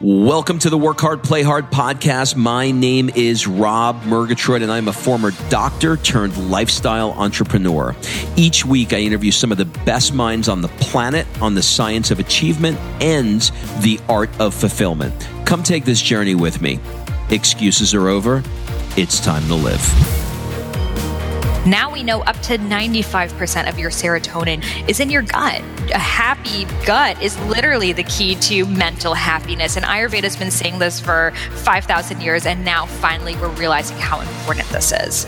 Welcome to the Work Hard, Play Hard podcast. My name is Rob Murgatroyd, and I'm a former doctor turned lifestyle entrepreneur. Each week, I interview some of the best minds on the planet on the science of achievement and the art of fulfillment. Come take this journey with me. Excuses are over. It's time to live. Now we know up to 95% of your serotonin is in your gut. A happy gut is literally the key to mental happiness. And Ayurveda has been saying this for 5,000 years, and now finally we're realizing how important this is.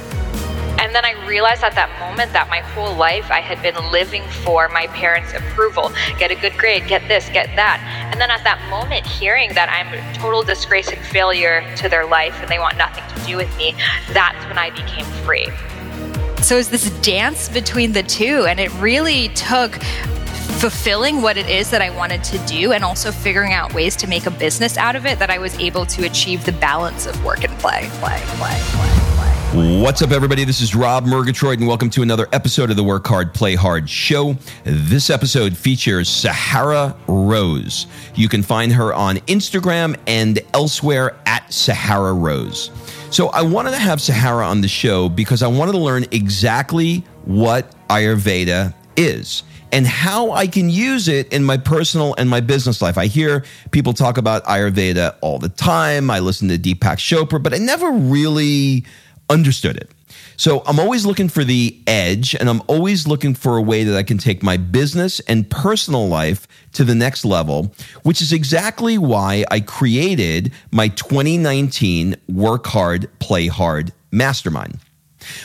And then I realized at that moment that my whole life I had been living for my parents' approval. Get a good grade, get this, get that. And then at that moment, hearing that I'm a total disgrace and failure to their life and they want nothing to do with me, that's when I became free. So it's this dance between the two, and it really took fulfilling what it is that I wanted to do and also figuring out ways to make a business out of it that I was able to achieve the balance of work and play. Play, play, play. What's up, everybody? This is Rob Murgatroyd, and welcome to another episode of the Work Hard, Play Hard show. This episode features Sahara Rose. You can find her on Instagram and elsewhere at Sahara Rose. So I wanted to have Sahara on the show because I wanted to learn exactly what Ayurveda is and how I can use it in my personal and my business life. I hear people talk about Ayurveda all the time. I listen to Deepak Chopra, but I never really understood it. So I'm always looking for the edge and I'm always looking for a way that I can take my business and personal life to the next level, which is exactly why I created my 2019 Work Hard, Play Hard Mastermind.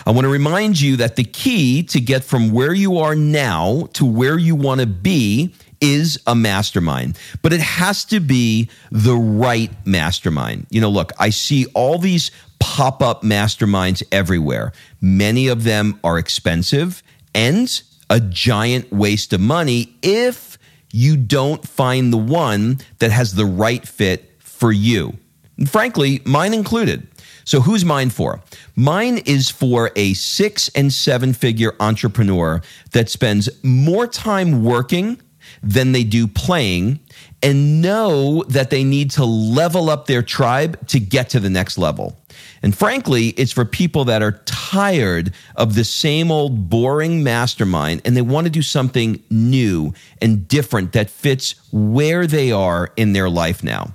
I want to remind you that the key to get from where you are now to where you want to be is a mastermind, but it has to be the right mastermind. You know, look, I see all these pop up masterminds everywhere. Many of them are expensive and a giant waste of money if you don't find the one that has the right fit for you. And frankly, mine included. So, who's mine for? Mine is for a six and seven figure entrepreneur that spends more time working than they do playing and know that they need to level up their tribe to get to the next level. And frankly, it's for people that are tired of the same old boring mastermind and they want to do something new and different that fits where they are in their life now.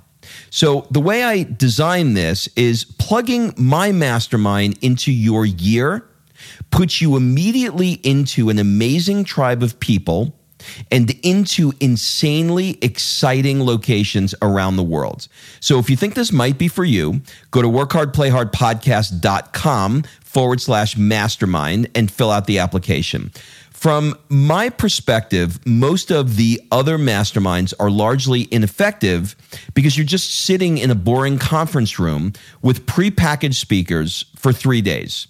So, the way I design this is plugging my mastermind into your year puts you immediately into an amazing tribe of people and into insanely exciting locations around the world. So if you think this might be for you, go to workhardplayhardpodcast.com forward slash mastermind and fill out the application. From my perspective, most of the other masterminds are largely ineffective because you're just sitting in a boring conference room with prepackaged speakers for three days.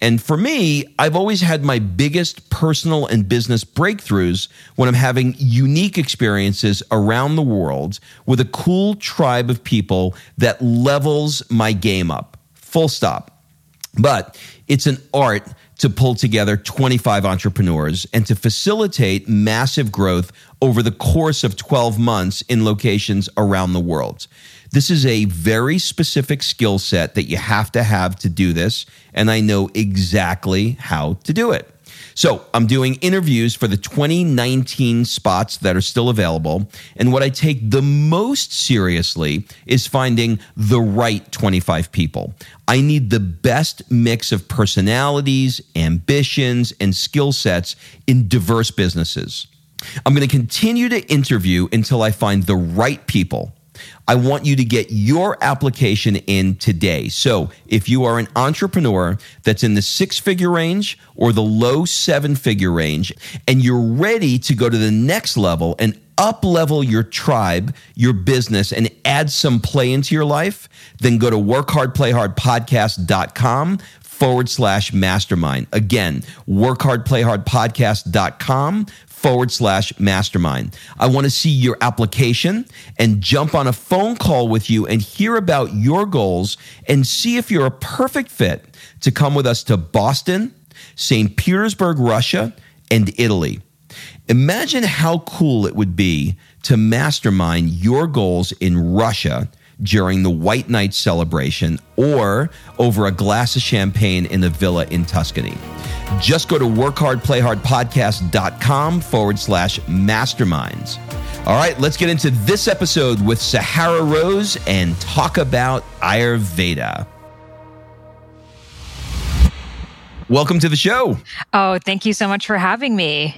And for me, I've always had my biggest personal and business breakthroughs when I'm having unique experiences around the world with a cool tribe of people that levels my game up. Full stop. But it's an art to pull together 25 entrepreneurs and to facilitate massive growth over the course of 12 months in locations around the world. This is a very specific skill set that you have to have to do this, and I know exactly how to do it. So, I'm doing interviews for the 2019 spots that are still available. And what I take the most seriously is finding the right 25 people. I need the best mix of personalities, ambitions, and skill sets in diverse businesses. I'm going to continue to interview until I find the right people I want you to get your application in today. So if you are an entrepreneur that's in the six figure range or the low seven figure range, and you're ready to go to the next level and up level your tribe, your business, and add some play into your life, then go to workhardplayhardpodcast.com forward slash mastermind. Again, workhardplayhardpodcast.com forward slash mastermind. I want to see your application and jump on a phone call with you and hear about your goals and see if you're a perfect fit to come with us to Boston, St. Petersburg, Russia, and Italy. Imagine how cool it would be to mastermind your goals in Russia during the White Night celebration or over a glass of champagne in the villa in Tuscany. Just go to workhardplayhardpodcast.com forward slash masterminds. All right, let's get into this episode with Sahara Rose and talk about Ayurveda. Welcome to the show. Oh, thank you so much for having me.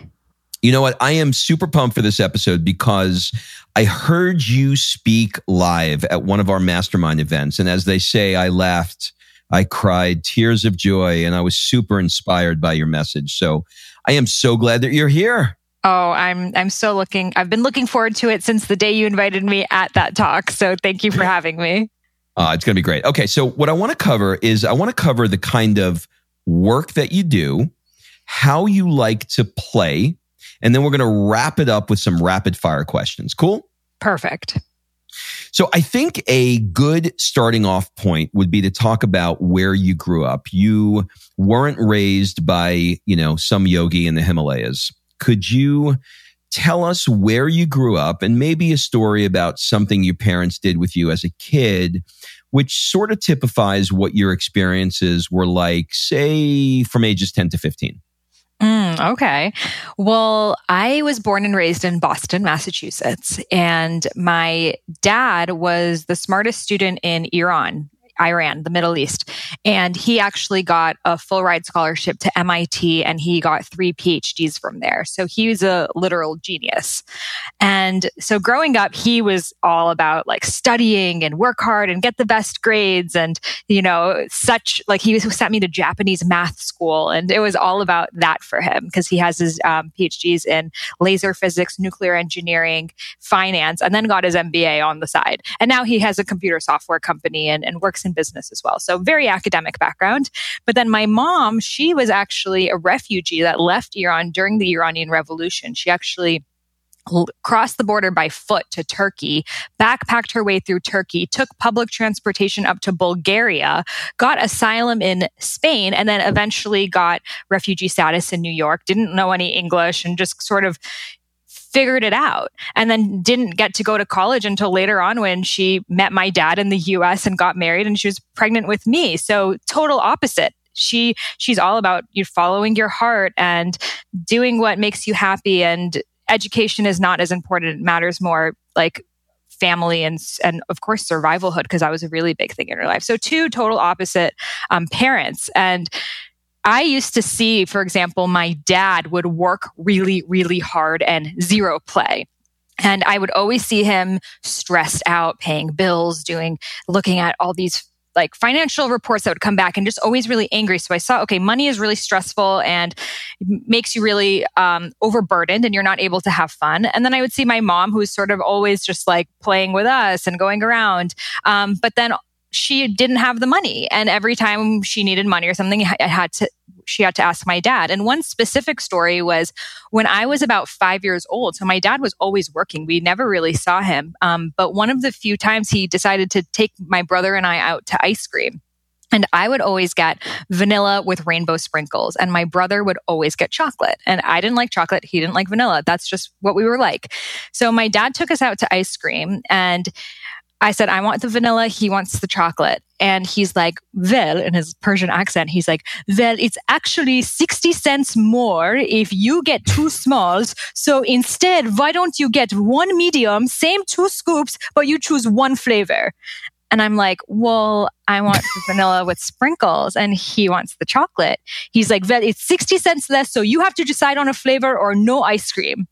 You know what? I am super pumped for this episode because I heard you speak live at one of our mastermind events. And as they say, I laughed, I cried tears of joy, and I was super inspired by your message. So I am so glad that you're here. Oh, I'm I'm so looking I've been looking forward to it since the day you invited me at that talk. So thank you for having me. Uh, it's going to be great. Okay, so what I want to cover is I want to cover the kind of work that you do, how you like to play, and then we're going to wrap it up with some rapid fire questions. Cool? Perfect. So I think a good starting off point would be to talk about where you grew up. You weren't raised by, you know, some yogi in the Himalayas. Could you tell us where you grew up and maybe a story about something your parents did with you as a kid which sort of typifies what your experiences were like, say, from ages 10 to 15. Mm, okay. Well, I was born and raised in Boston, Massachusetts, and my dad was the smartest student in Iran Iran, the Middle East. And he actually got a full ride scholarship to MIT and he got three PhDs from there. So he was a literal genius. And so growing up, he was all about like studying and work hard and get the best grades. And, you know, such like he sent me to Japanese math school. And it was all about that for him because he has his um, PhDs in laser physics, nuclear engineering, finance, and then got his MBA on the side. And now he has a computer software company and, and works in in business as well. So very academic background. But then my mom, she was actually a refugee that left Iran during the Iranian Revolution. She actually crossed the border by foot to Turkey, backpacked her way through Turkey, took public transportation up to Bulgaria, got asylum in Spain, and then eventually got refugee status in New York, didn't know any English, and just sort of figured it out and then didn't get to go to college until later on when she met my dad in the US and got married and she was pregnant with me. So total opposite. She she's all about you following your heart and doing what makes you happy and education is not as important. It matters more like family and and of course survivalhood because that was a really big thing in her life. So two total opposite um, parents and I used to see, for example, my dad would work really, really hard and zero play. And I would always see him stressed out, paying bills, doing, looking at all these like financial reports that would come back and just always really angry. So I saw, okay, money is really stressful and makes you really um, overburdened and you're not able to have fun. And then I would see my mom, who's sort of always just like playing with us and going around. Um, but then she didn't have the money. And every time she needed money or something, I had to, she had to ask my dad. And one specific story was when I was about five years old. So my dad was always working. We never really saw him. Um, but one of the few times he decided to take my brother and I out to ice cream. And I would always get vanilla with rainbow sprinkles, and my brother would always get chocolate. And I didn't like chocolate. He didn't like vanilla. That's just what we were like. So my dad took us out to ice cream, and I said, I want the vanilla. He wants the chocolate. And he's like, well, in his Persian accent, he's like, well, it's actually 60 cents more if you get two smalls. So instead, why don't you get one medium, same two scoops, but you choose one flavor? And I'm like, well, I want the vanilla with sprinkles. And he wants the chocolate. He's like, well, it's 60 cents less. So you have to decide on a flavor or no ice cream.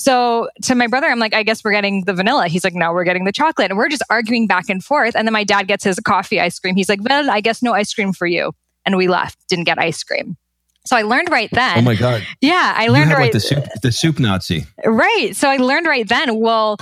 So to my brother, I'm like, I guess we're getting the vanilla. He's like, no, we're getting the chocolate. And we're just arguing back and forth. And then my dad gets his coffee ice cream. He's like, well, I guess no ice cream for you. And we left, didn't get ice cream. So I learned right then. Oh my God. Yeah, I learned right. Like the soup, the soup Nazi. Right. So I learned right then. Well,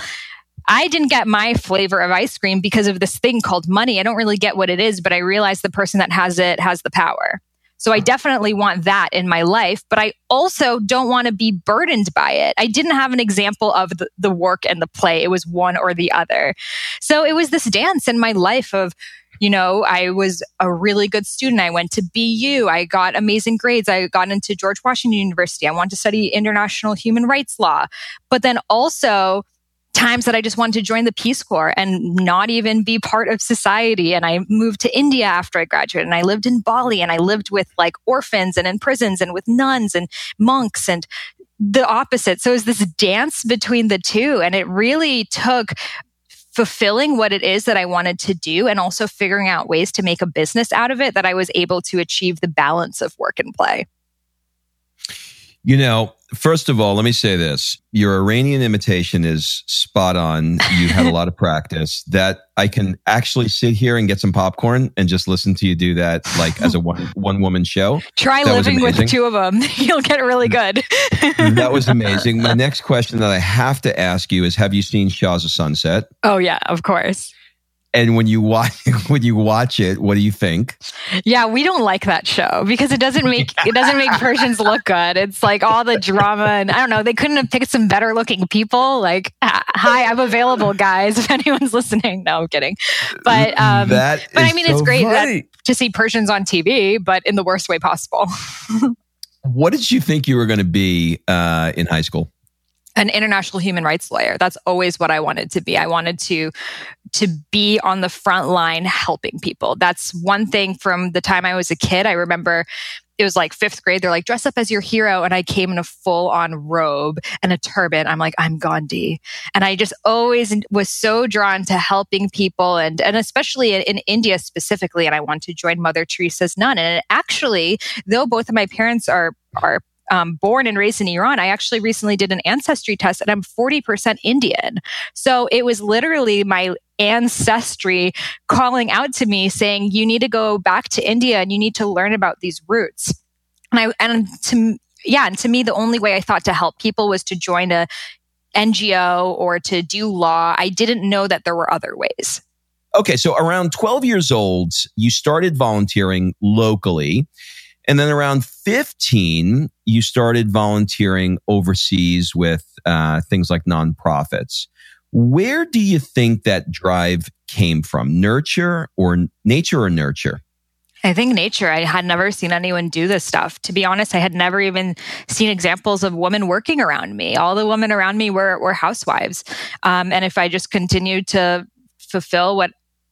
I didn't get my flavor of ice cream because of this thing called money. I don't really get what it is, but I realized the person that has it has the power. So I definitely want that in my life, but I also don't want to be burdened by it. I didn't have an example of the, work and the play. It was one or the other. So it was this dance in my life of, you know, I was a really good student. I went to BU. I got amazing grades. I got into George Washington University. I wanted to study international human rights law. But then also, times that I just wanted to join the Peace Corps and not even be part of society. And I moved to India after I graduated and I lived in Bali and I lived with like orphans and in prisons and with nuns and monks and the opposite. So it was this dance between the two. And it really took fulfilling what it is that I wanted to do and also figuring out ways to make a business out of it that I was able to achieve the balance of work and play. You know, first of all, let me say this. Your Iranian imitation is spot on. You had a lot of practice that I can actually sit here and get some popcorn and just listen to you do that like as a one one woman show. Try that living with two of them. You'll get really good. that was amazing. My next question that I have to ask you is have you seen Shahs of Sunset? Oh yeah, of course. And when you watch when you watch it, what do you think? Yeah, we don't like that show because it doesn't make it doesn't make Persians look good. It's like all the drama and I don't know. They couldn't have picked some better looking people. Like, hi, I'm available, guys. If anyone's listening, no, I'm kidding. But um, but I mean, so it's great that, to see Persians on TV, but in the worst way possible. what did you think you were going to be uh, in high school? an international human rights lawyer. That's always what I wanted to be. I wanted to to be on the front line helping people. That's one thing from the time I was a kid. I remember it was like fifth grade. They're like, dress up as your hero. And I came in a full on robe and a turban. I'm like, I'm Gandhi. And I just always was so drawn to helping people and, and especially in, in India specifically. And I want to join Mother Teresa's nun. And actually, though both of my parents are, are um, born and raised in Iran, I actually recently did an ancestry test and I'm 40% Indian. So it was literally my ancestry calling out to me saying, you need to go back to India and you need to learn about these roots. And I, and to, yeah, and to me, the only way I thought to help people was to join a NGO or to do law. I didn't know that there were other ways. Okay, so around 12 years old, you started volunteering locally. And then around 15, you started volunteering overseas with uh, things like nonprofits. Where do you think that drive came from? Nurture or nature or nurture? I think nature. I had never seen anyone do this stuff. To be honest, I had never even seen examples of women working around me. All the women around me were, were housewives. Um, and if I just continued to fulfill what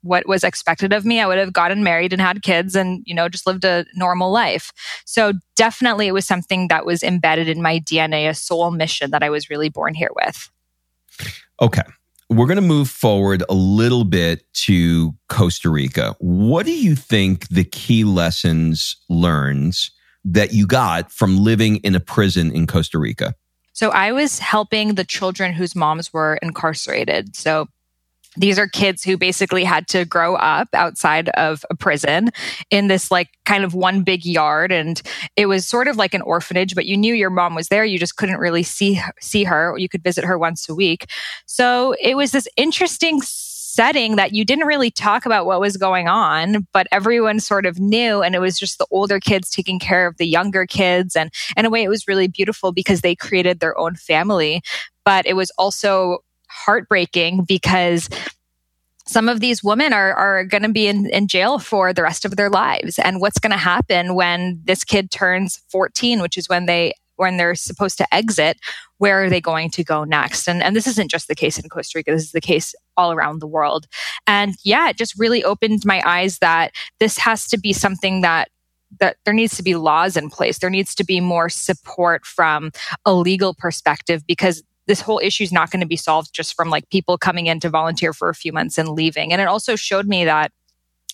what was expected of me, I would have gotten married and had kids and, you know, just lived a normal life. So definitely it was something that was embedded in my DNA, a soul mission that I was really born here with. Okay. We're going to move forward a little bit to Costa Rica. What do you think the key lessons learned that you got from living in a prison in Costa Rica? So I was helping the children whose moms were incarcerated. So these are kids who basically had to grow up outside of a prison in this like kind of one big yard. And it was sort of like an orphanage but you knew your mom was there. You just couldn't really see see her. You could visit her once a week. So it was this interesting setting that you didn't really talk about what was going on but everyone sort of knew. And it was just the older kids taking care of the younger kids. And in a way it was really beautiful because they created their own family. But it was also heartbreaking because some of these women are, are going to be in, in jail for the rest of their lives. And what's going to happen when this kid turns 14, which is when they when they're supposed to exit, where are they going to go next? And, and this isn't just the case in Costa Rica, this is the case all around the world. And yeah, it just really opened my eyes that this has to be something that that there needs to be laws in place. There needs to be more support from a legal perspective because this whole issue is not going to be solved just from like people coming in to volunteer for a few months and leaving. And it also showed me that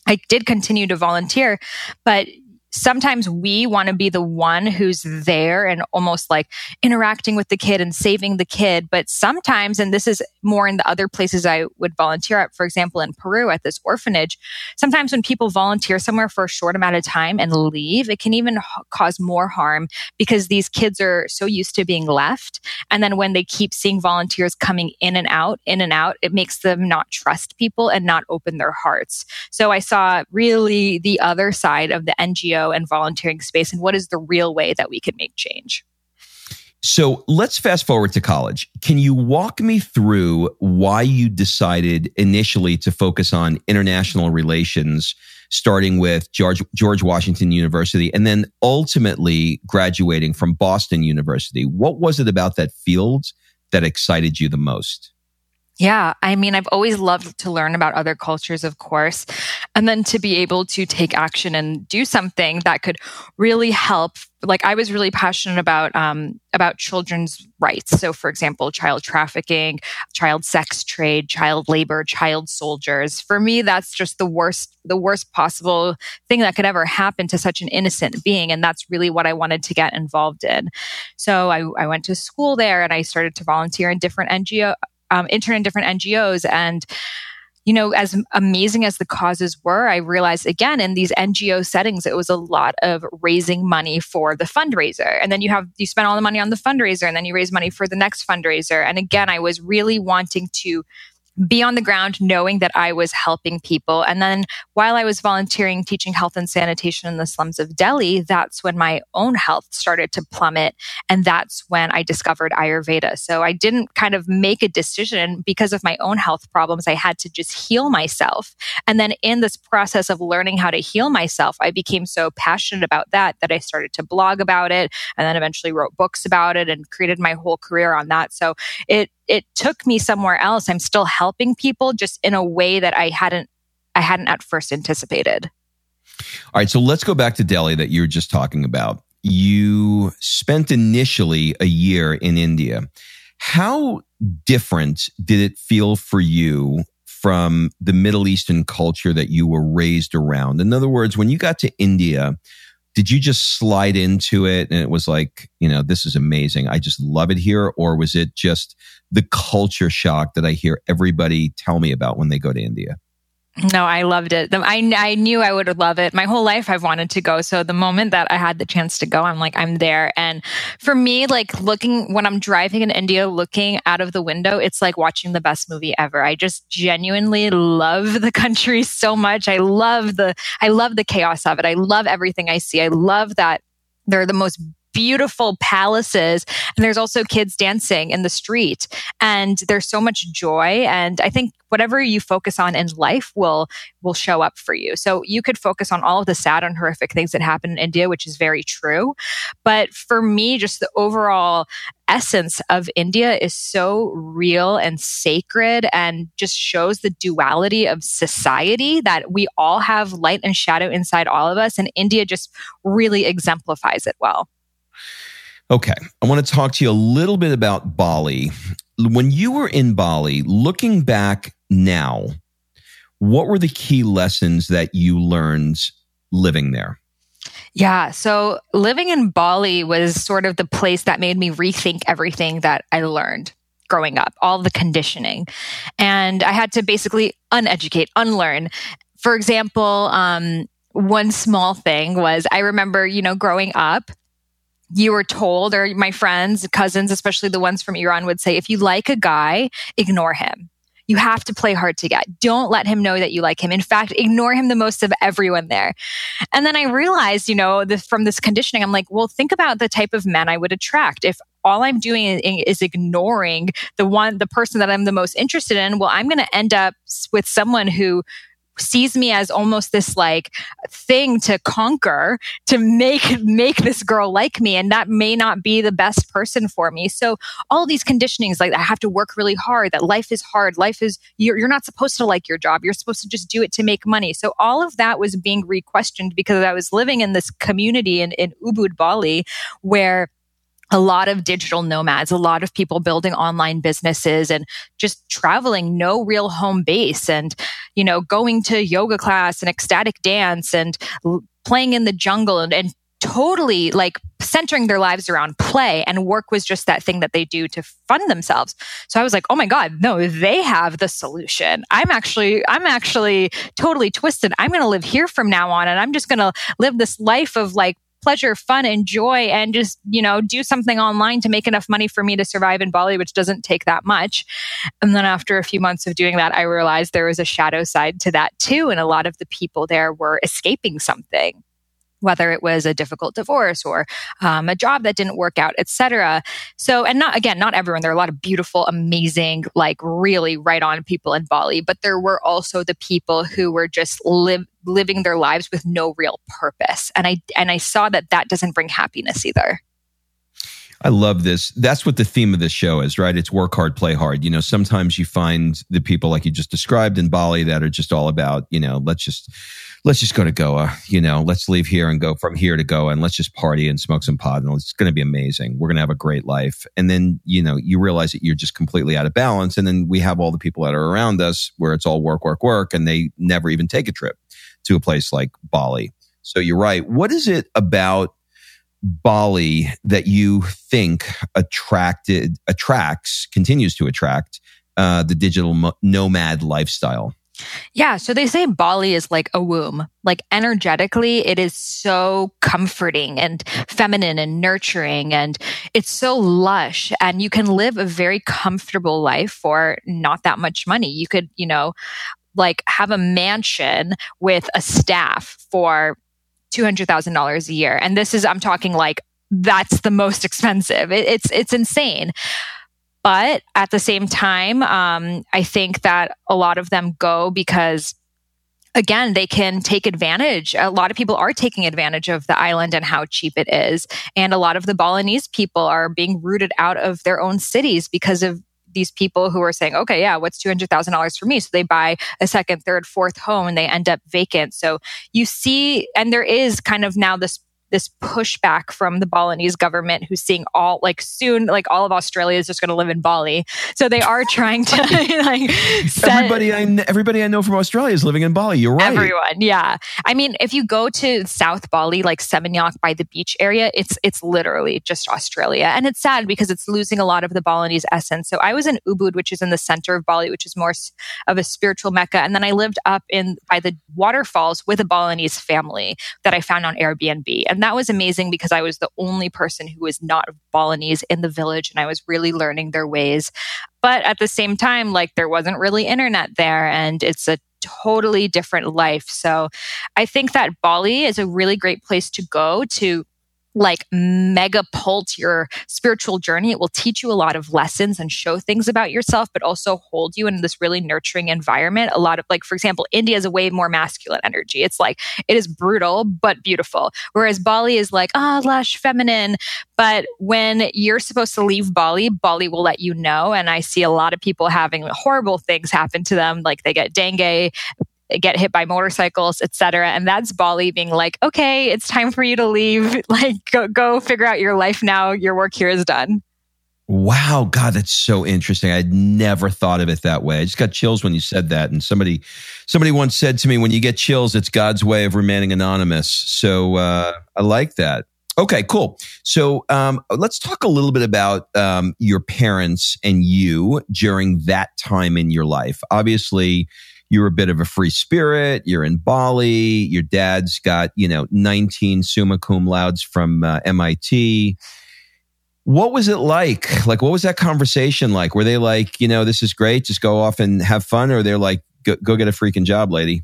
I did continue to volunteer, but sometimes we want to be the one who's there and almost like interacting with the kid and saving the kid. But sometimes, and this is more in the other places I would volunteer at, for example, in Peru at this orphanage, sometimes when people volunteer somewhere for a short amount of time and leave, it can even cause more harm because these kids are so used to being left. And then when they keep seeing volunteers coming in and out, in and out, it makes them not trust people and not open their hearts. So I saw really the other side of the NGO and volunteering space and what is the real way that we can make change. So let's fast forward to college. Can you walk me through why you decided initially to focus on international relations, starting with George, George Washington University and then ultimately graduating from Boston University? What was it about that field that excited you the most? Yeah, I mean, I've always loved to learn about other cultures, of course, and then to be able to take action and do something that could really help. Like, I was really passionate about um, about children's rights. So, for example, child trafficking, child sex trade, child labor, child soldiers. For me, that's just the worst the worst possible thing that could ever happen to such an innocent being, and that's really what I wanted to get involved in. So, I, I went to school there, and I started to volunteer in different NGO um, intern in different NGOs. And, you know, as amazing as the causes were, I realized again in these NGO settings, it was a lot of raising money for the fundraiser. And then you have, you spend all the money on the fundraiser and then you raise money for the next fundraiser. And again, I was really wanting to be on the ground knowing that I was helping people. And then while I was volunteering teaching health and sanitation in the slums of Delhi, that's when my own health started to plummet. And that's when I discovered Ayurveda. So I didn't kind of make a decision because of my own health problems. I had to just heal myself. And then in this process of learning how to heal myself, I became so passionate about that that I started to blog about it and then eventually wrote books about it and created my whole career on that. So it it took me somewhere else. I'm still helping people just in a way that I hadn't I hadn't at first anticipated. All right, so let's go back to Delhi that you were just talking about. You spent initially a year in India. How different did it feel for you from the Middle Eastern culture that you were raised around? In other words, when you got to India, did you just slide into it and it was like, you know, this is amazing. I just love it here. Or was it just the culture shock that I hear everybody tell me about when they go to India? No, I loved it. I, I knew I would love it. My whole life I've wanted to go. So the moment that I had the chance to go, I'm like, I'm there. And for me, like looking when I'm driving in India, looking out of the window, it's like watching the best movie ever. I just genuinely love the country so much. I love the, I love the chaos of it. I love everything I see. I love that they're the most beautiful palaces. And there's also kids dancing in the street. And there's so much joy. And I think whatever you focus on in life will will show up for you. So you could focus on all of the sad and horrific things that happen in India, which is very true. But for me, just the overall essence of India is so real and sacred and just shows the duality of society that we all have light and shadow inside all of us. And India just really exemplifies it well. Okay. I want to talk to you a little bit about Bali. When you were in Bali, looking back now, what were the key lessons that you learned living there? Yeah. So living in Bali was sort of the place that made me rethink everything that I learned growing up, all the conditioning. And I had to basically uneducate, unlearn. For example, um, one small thing was I remember, you know, growing up, you were told, or my friends, cousins, especially the ones from Iran, would say, if you like a guy, ignore him. You have to play hard to get. Don't let him know that you like him. In fact, ignore him the most of everyone there. And then I realized, you know, from this conditioning, I'm like, well, think about the type of men I would attract. If all I'm doing is ignoring the one, the person that I'm the most interested in, well, I'm going to end up with someone who sees me as almost this like thing to conquer to make make this girl like me and that may not be the best person for me. So all these conditionings like i have to work really hard that life is hard life is you're, you're not supposed to like your job you're supposed to just do it to make money. So all of that was being re-questioned because i was living in this community in, in ubud bali where a lot of digital nomads, a lot of people building online businesses and just traveling, no real home base and, you know, going to yoga class and ecstatic dance and playing in the jungle and, and totally like centering their lives around play and work was just that thing that they do to fund themselves. So I was like, "Oh my god, no, they have the solution. I'm actually I'm actually totally twisted. I'm going to live here from now on and I'm just going to live this life of like pleasure, fun, and joy, and just, you know, do something online to make enough money for me to survive in Bali, which doesn't take that much. And then after a few months of doing that, I realized there was a shadow side to that too. And a lot of the people there were escaping something whether it was a difficult divorce or um, a job that didn't work out, etc. So, and not again, not everyone. There are a lot of beautiful, amazing, like really right on people in Bali, but there were also the people who were just live living their lives with no real purpose, and I and I saw that that doesn't bring happiness either. I love this. That's what the theme of this show is, right? It's work hard, play hard. You know, sometimes you find the people like you just described in Bali that are just all about, you know, let's just let's just go to Goa, you know, let's leave here and go from here to Goa and let's just party and smoke some pot and it's going to be amazing. We're going to have a great life. And then, you know, you realize that you're just completely out of balance and then we have all the people that are around us where it's all work work work and they never even take a trip to a place like Bali. So you're right. What is it about Bali that you think attracted attracts continues to attract uh, the digital nomad lifestyle? Yeah, so they say Bali is like a womb. Like energetically, it is so comforting and feminine and nurturing, and it's so lush. And you can live a very comfortable life for not that much money. You could, you know, like have a mansion with a staff for $200,000 a year. And this is, I'm talking like, that's the most expensive. It, it's, it's insane. But at the same time, um, I think that a lot of them go because again, they can take advantage. A lot of people are taking advantage of the island and how cheap it is. And a lot of the Balinese people are being rooted out of their own cities because of these people who are saying, okay, yeah, what's $200,000 for me? So they buy a second, third, fourth home and they end up vacant. So you see, and there is kind of now this this pushback from the Balinese government who's seeing all like soon like all of Australia is just going to live in Bali. So they are trying to like everybody I everybody I know from Australia is living in Bali. You're right. Everyone, yeah. I mean, if you go to South Bali, like Seminyak by the beach area, it's it's literally just Australia, and it's sad because it's losing a lot of the Balinese essence. So I was in Ubud, which is in the center of Bali, which is more of a spiritual mecca, and then I lived up in by the waterfalls with a Balinese family that I found on Airbnb, and that was amazing because I was the only person who was not Balinese in the village and I was really learning their ways. But at the same time, like there wasn't really internet there and it's a totally different life. So I think that Bali is a really great place to go to like mega pult your spiritual journey. It will teach you a lot of lessons and show things about yourself, but also hold you in this really nurturing environment. A lot of like, for example, India is a way more masculine energy. It's like it is brutal but beautiful. Whereas Bali is like, ah, oh, lush, feminine. But when you're supposed to leave Bali, Bali will let you know. And I see a lot of people having horrible things happen to them, like they get dengue, get hit by motorcycles, etc. And that's Bali being like, okay, it's time for you to leave. Like, go, go figure out your life now. Your work here is done. Wow, God, that's so interesting. I'd never thought of it that way. I just got chills when you said that. And somebody, somebody once said to me, "When you get chills, it's God's way of remaining anonymous." So uh, I like that. Okay, cool. So um, let's talk a little bit about um, your parents and you during that time in your life. Obviously, you're a bit of a free spirit. You're in Bali. Your dad's got, you know, 19 summa cum laudes from uh, MIT. What was it like? Like, what was that conversation like? Were they like, you know, this is great, just go off and have fun? Or they're like, go, go get a freaking job, lady?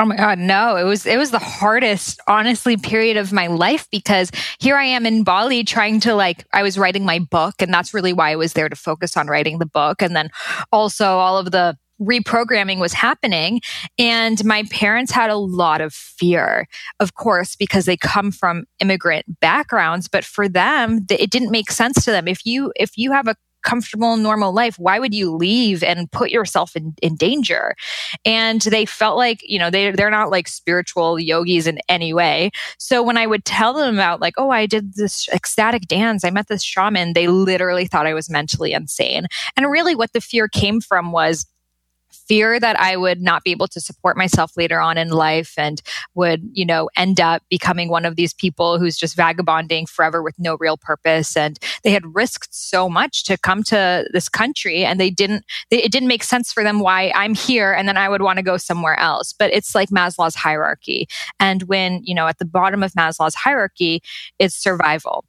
Oh my God, no. It was it was the hardest, honestly, period of my life because here I am in Bali trying to like I was writing my book and that's really why I was there to focus on writing the book. And then also all of the reprogramming was happening. And my parents had a lot of fear, of course, because they come from immigrant backgrounds. But for them, it didn't make sense to them. If you, if you have a comfortable normal life why would you leave and put yourself in, in danger and they felt like you know they, they're not like spiritual yogis in any way so when i would tell them about like oh i did this ecstatic dance i met this shaman they literally thought i was mentally insane and really what the fear came from was fear that I would not be able to support myself later on in life and would, you know, end up becoming one of these people who's just vagabonding forever with no real purpose. And they had risked so much to come to this country and they didn't, they, it didn't make sense for them why I'm here and then I would want to go somewhere else. But it's like Maslow's hierarchy. And when, you know, at the bottom of Maslow's hierarchy, it's survival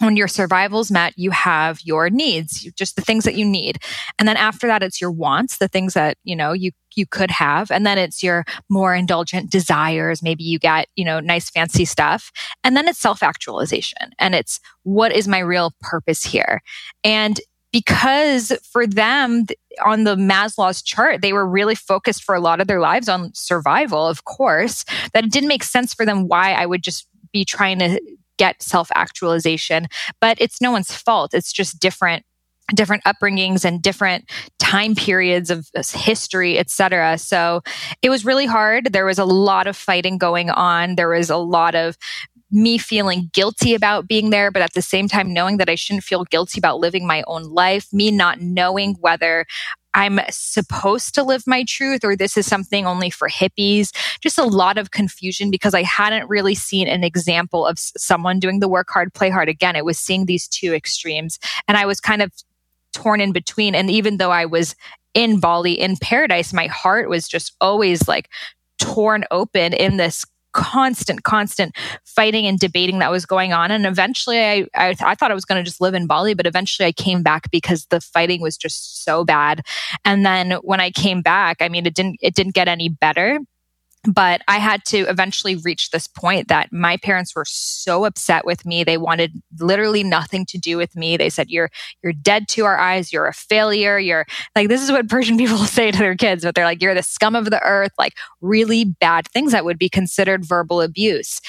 when your survival's met, you have your needs, just the things that you need. And then after that, it's your wants, the things that, you know, you, you could have. And then it's your more indulgent desires. Maybe you got, you know, nice fancy stuff. And then it's self actualization and it's what is my real purpose here? And because for them on the Maslow's chart, they were really focused for a lot of their lives on survival, of course, that it didn't make sense for them why I would just be trying to get self actualization. But it's no one's fault. It's just different different upbringings and different time periods of uh, history etc so it was really hard there was a lot of fighting going on there was a lot of me feeling guilty about being there, but at the same time knowing that I shouldn't feel guilty about living my own life, me not knowing whether I'm supposed to live my truth or this is something only for hippies. Just a lot of confusion because I hadn't really seen an example of someone doing the work hard, play hard. Again, it was seeing these two extremes and I was kind of torn in between. And even though I was in Bali, in paradise, my heart was just always like torn open in this constant, constant fighting and debating that was going on. And eventually I, I, I thought I was going to just live in Bali, but eventually I came back because the fighting was just so bad. And then when I came back, I mean, it didn't, it didn't get any better but I had to eventually reach this point that my parents were so upset with me. They wanted literally nothing to do with me. They said, "You're you're dead to our eyes. You're a failure. You're like this is what Persian people say to their kids, but they're like, "You're the scum of the earth." Like really bad things that would be considered verbal abuse.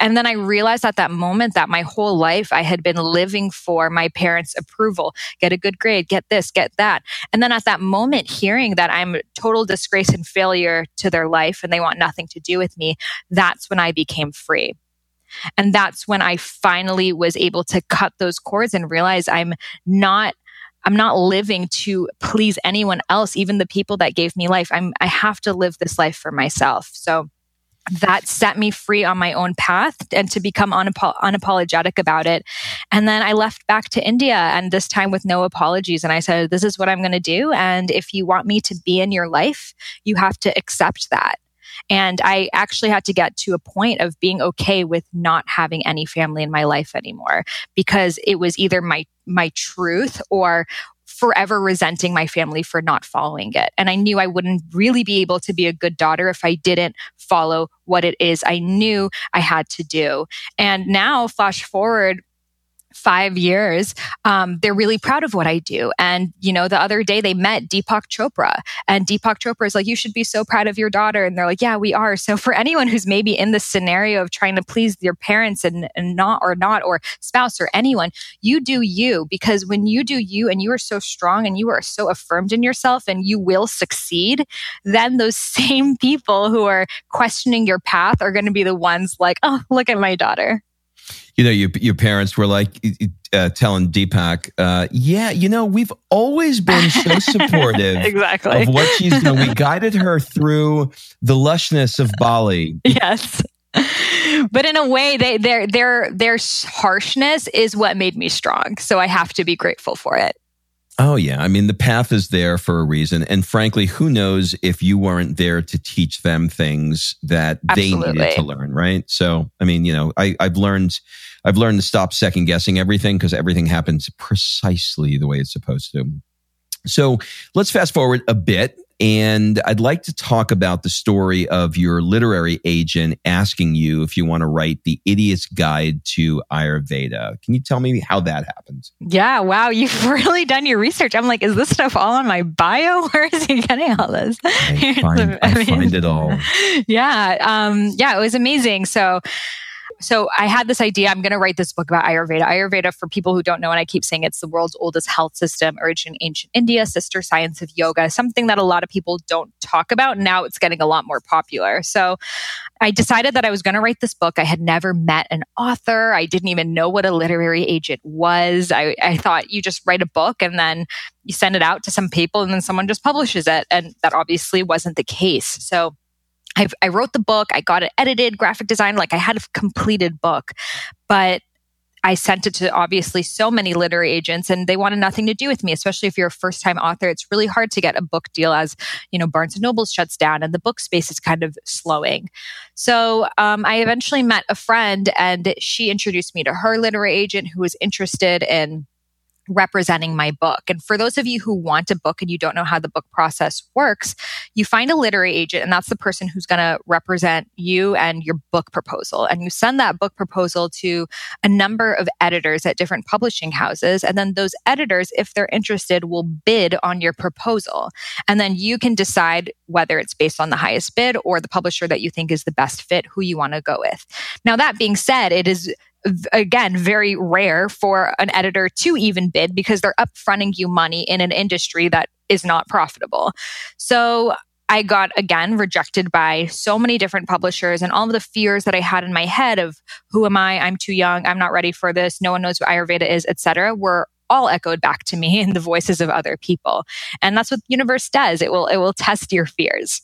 And then I realized at that moment that my whole life I had been living for my parents' approval. Get a good grade, get this, get that. And then at that moment, hearing that I'm a total disgrace and failure to their life and they want nothing to do with me, that's when I became free. And that's when I finally was able to cut those cords and realize I'm not I'm not living to please anyone else, even the people that gave me life. I'm I have to live this life for myself. So that set me free on my own path and to become unapo- unapologetic about it. And then I left back to India and this time with no apologies. And I said, this is what I'm going to do. And if you want me to be in your life, you have to accept that. And I actually had to get to a point of being okay with not having any family in my life anymore because it was either my my truth or forever resenting my family for not following it. And I knew I wouldn't really be able to be a good daughter if I didn't follow what it is I knew I had to do. And now, flash forward five years, um, they're really proud of what I do. And, you know, the other day they met Deepak Chopra and Deepak Chopra is like, you should be so proud of your daughter. And they're like, yeah, we are. So for anyone who's maybe in the scenario of trying to please your parents and, and not, or not, or spouse or anyone, you do you because when you do you and you are so strong and you are so affirmed in yourself and you will succeed, then those same people who are questioning your path are going to be the ones like, oh, look at my daughter you know, your, your parents were like uh, telling Deepak, uh, yeah, you know, we've always been so supportive exactly. of what she's done. We guided her through the lushness of Bali. Yes. But in a way, they, their their their harshness is what made me strong. So I have to be grateful for it. Oh, yeah. I mean, the path is there for a reason. And frankly, who knows if you weren't there to teach them things that Absolutely. they needed to learn, right? So, I mean, you know, I, I've learned, I've learned to stop second guessing everything because everything happens precisely the way it's supposed to. So let's fast forward a bit and I'd like to talk about the story of your literary agent asking you if you want to write The Idiot's Guide to Ayurveda. Can you tell me how that happened? Yeah, wow. You've really done your research. I'm like, is this stuff all on my bio? Where is he getting all this? I find, I find it all. Yeah. Um, yeah, it was amazing. So, so I had this idea. I'm going to write this book about Ayurveda. Ayurveda, for people who don't know, and I keep saying it's the world's oldest health system, origin in ancient India, sister science of yoga, something that a lot of people don't talk about. Now it's getting a lot more popular. So I decided that I was going to write this book. I had never met an author. I didn't even know what a literary agent was. I, I thought you just write a book and then you send it out to some people and then someone just publishes it. And that obviously wasn't the case. So I, I wrote the book, I got it edited, graphic design, like I had a completed book, but I sent it to obviously so many literary agents and they wanted nothing to do with me, especially if you're a first time author. It's really hard to get a book deal as, you know, Barnes and Noble shuts down and the book space is kind of slowing. So um, I eventually met a friend and she introduced me to her literary agent who was interested in representing my book. And for those of you who want a book and you don't know how the book process works, you find a literary agent, and that's the person who's going to represent you and your book proposal. And you send that book proposal to a number of editors at different publishing houses. And then those editors, if they're interested, will bid on your proposal. And then you can decide whether it's based on the highest bid or the publisher that you think is the best fit, who you want to go with. Now, that being said, it is again very rare for an editor to even bid because they're upfronting you money in an industry that is not profitable. So I got again rejected by so many different publishers and all of the fears that I had in my head of who am I? I'm too young. I'm not ready for this. No one knows what Ayurveda is, etc. were all echoed back to me in the voices of other people. And that's what the universe does. It will it will test your fears.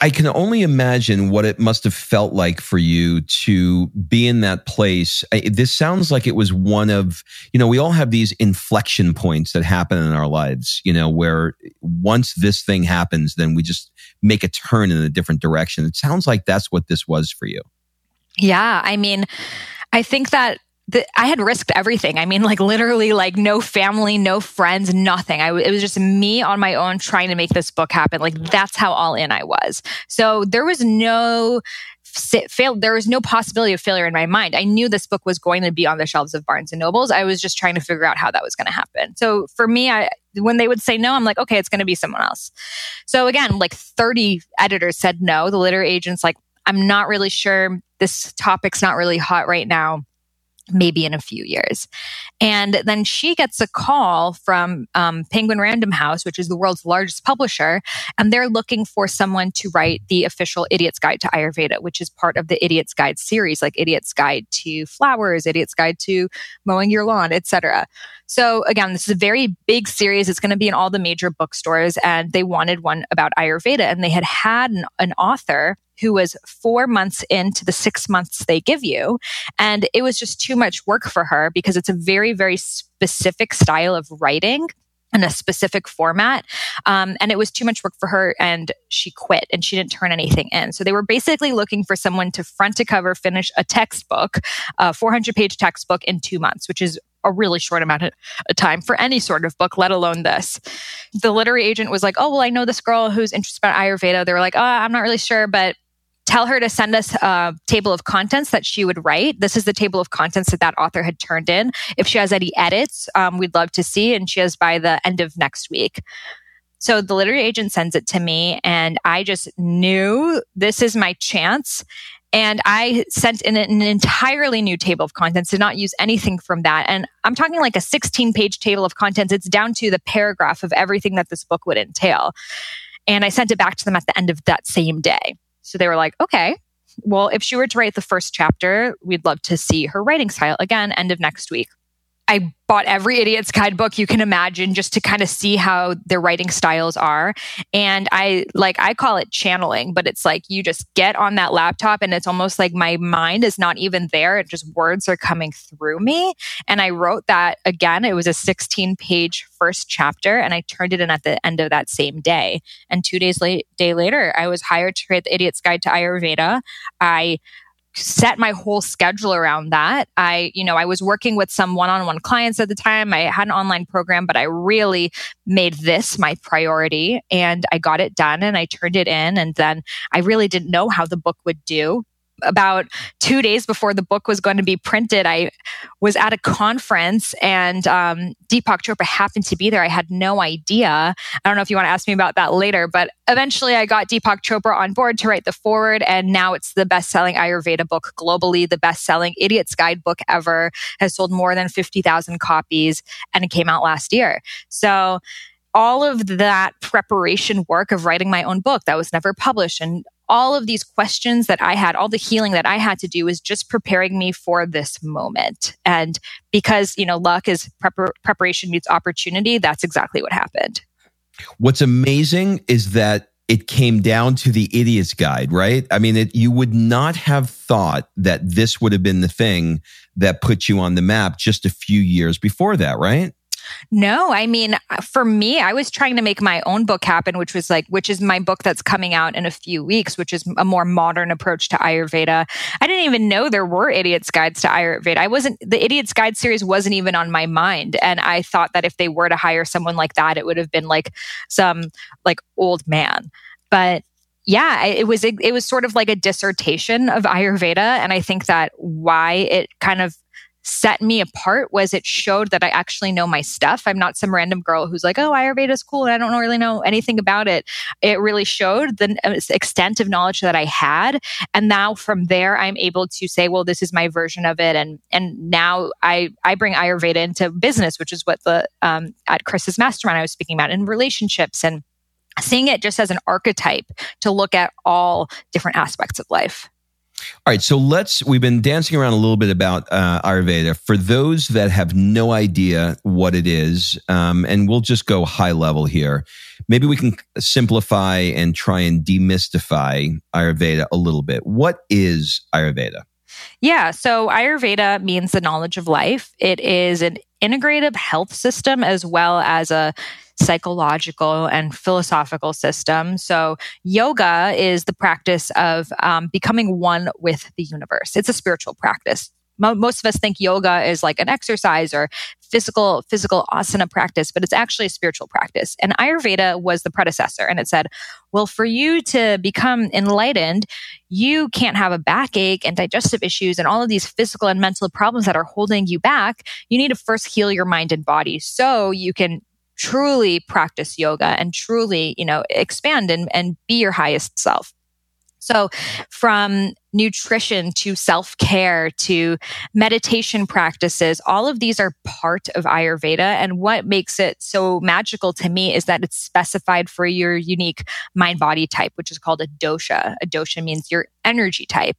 I can only imagine what it must have felt like for you to be in that place. I, this sounds like it was one of, you know, we all have these inflection points that happen in our lives, you know, where once this thing happens, then we just make a turn in a different direction. It sounds like that's what this was for you. Yeah. I mean, I think that the, I had risked everything. I mean, like literally, like no family, no friends, nothing. I, it was just me on my own trying to make this book happen. Like that's how all in I was. So there was no fail. There was no possibility of failure in my mind. I knew this book was going to be on the shelves of Barnes and Nobles. I was just trying to figure out how that was going to happen. So for me, I when they would say no, I'm like, okay, it's going to be someone else. So again, like 30 editors said no. The literary agent's like, I'm not really sure. This topic's not really hot right now maybe in a few years. And then she gets a call from um, Penguin Random House, which is the world's largest publisher, and they're looking for someone to write the official Idiot's Guide to Ayurveda, which is part of the Idiot's Guide series, like Idiot's Guide to Flowers, Idiot's Guide to Mowing Your Lawn, etc. So again, this is a very big series. It's going to be in all the major bookstores, and they wanted one about Ayurveda, and they had had an, an author who was four months into the six months they give you. And it was just too much work for her because it's a very, very specific style of writing in a specific format. Um, and it was too much work for her and she quit and she didn't turn anything in. So they were basically looking for someone to front to cover finish a textbook, a 400 page textbook in two months, which is a really short amount of time for any sort of book, let alone this. The literary agent was like, Oh, well, I know this girl who's interested in Ayurveda. They were like, Oh, I'm not really sure, but tell her to send us a table of contents that she would write. This is the table of contents that that author had turned in. If she has any edits, um, we'd love to see. And she has by the end of next week. So the literary agent sends it to me, and I just knew this is my chance. And I sent in an entirely new table of contents, did not use anything from that. And I'm talking like a 16 page table of contents. It's down to the paragraph of everything that this book would entail. And I sent it back to them at the end of that same day. So they were like, okay, well, if she were to write the first chapter, we'd love to see her writing style. Again, end of next week. I bought every idiot's guidebook you can imagine just to kind of see how their writing styles are. And i like i call it channeling but it's like you just get on that laptop and it's almost like my mind is not even there it just words are coming through me. And i wrote that again it was a 16 page first chapter and i turned it in at the end of that same day. And two days late day later i was hired to create the idiot's guide to ayurveda. I set my whole schedule around that. I, you know, I was working with some one-on-one clients at the time. I had an online program, but I really made this my priority and I got it done and I turned it in and then I really didn't know how the book would do about two days before the book was going to be printed, I was at a conference and um, Deepak Chopra happened to be there. I had no idea. I don't know if you want to ask me about that later, but eventually I got Deepak Chopra on board to write the forward. And now it's the best selling Ayurveda book globally, the best selling Idiot's Guide book ever, has sold more than 50,000 copies, and it came out last year. So, all of that preparation work of writing my own book that was never published and all of these questions that I had, all the healing that I had to do was just preparing me for this moment. And because, you know, luck is prepar- preparation meets opportunity, that's exactly what happened. What's amazing is that it came down to the idiot's guide, right? I mean, it, you would not have thought that this would have been the thing that put you on the map just a few years before that, right? No, I mean, for me, I was trying to make my own book happen, which was like, which is my book that's coming out in a few weeks, which is a more modern approach to Ayurveda. I didn't even know there were idiots' guides to Ayurveda. I wasn't, the idiots' guide series wasn't even on my mind. And I thought that if they were to hire someone like that, it would have been like some like old man. But yeah, it was, it was sort of like a dissertation of Ayurveda. And I think that why it kind of set me apart was it showed that I actually know my stuff. I'm not some random girl who's like, oh, Ayurveda is cool and I don't really know anything about it. It really showed the uh, extent of knowledge that I had. And now from there, I'm able to say, well, this is my version of it. And, and now I, I bring Ayurveda into business, which is what the, um, at Chris's mastermind I was speaking about in relationships and seeing it just as an archetype to look at all different aspects of life. All right, so let's. We've been dancing around a little bit about uh, Ayurveda. For those that have no idea what it is, um, and we'll just go high level here, maybe we can simplify and try and demystify Ayurveda a little bit. What is Ayurveda? Yeah, so Ayurveda means the knowledge of life. It is an integrative health system as well as a psychological and philosophical system. So, yoga is the practice of um, becoming one with the universe. It's a spiritual practice. Mo- most of us think yoga is like an exercise or physical physical asana practice, but it's actually a spiritual practice. And Ayurveda was the predecessor, and it said, "Well, for you to become enlightened, you can't have a backache and digestive issues and all of these physical and mental problems that are holding you back. You need to first heal your mind and body so you can truly practice yoga and truly, you know, expand and, and be your highest self. So, from nutrition to self care to meditation practices, all of these are part of Ayurveda. And what makes it so magical to me is that it's specified for your unique mind body type, which is called a dosha. A dosha means your energy type.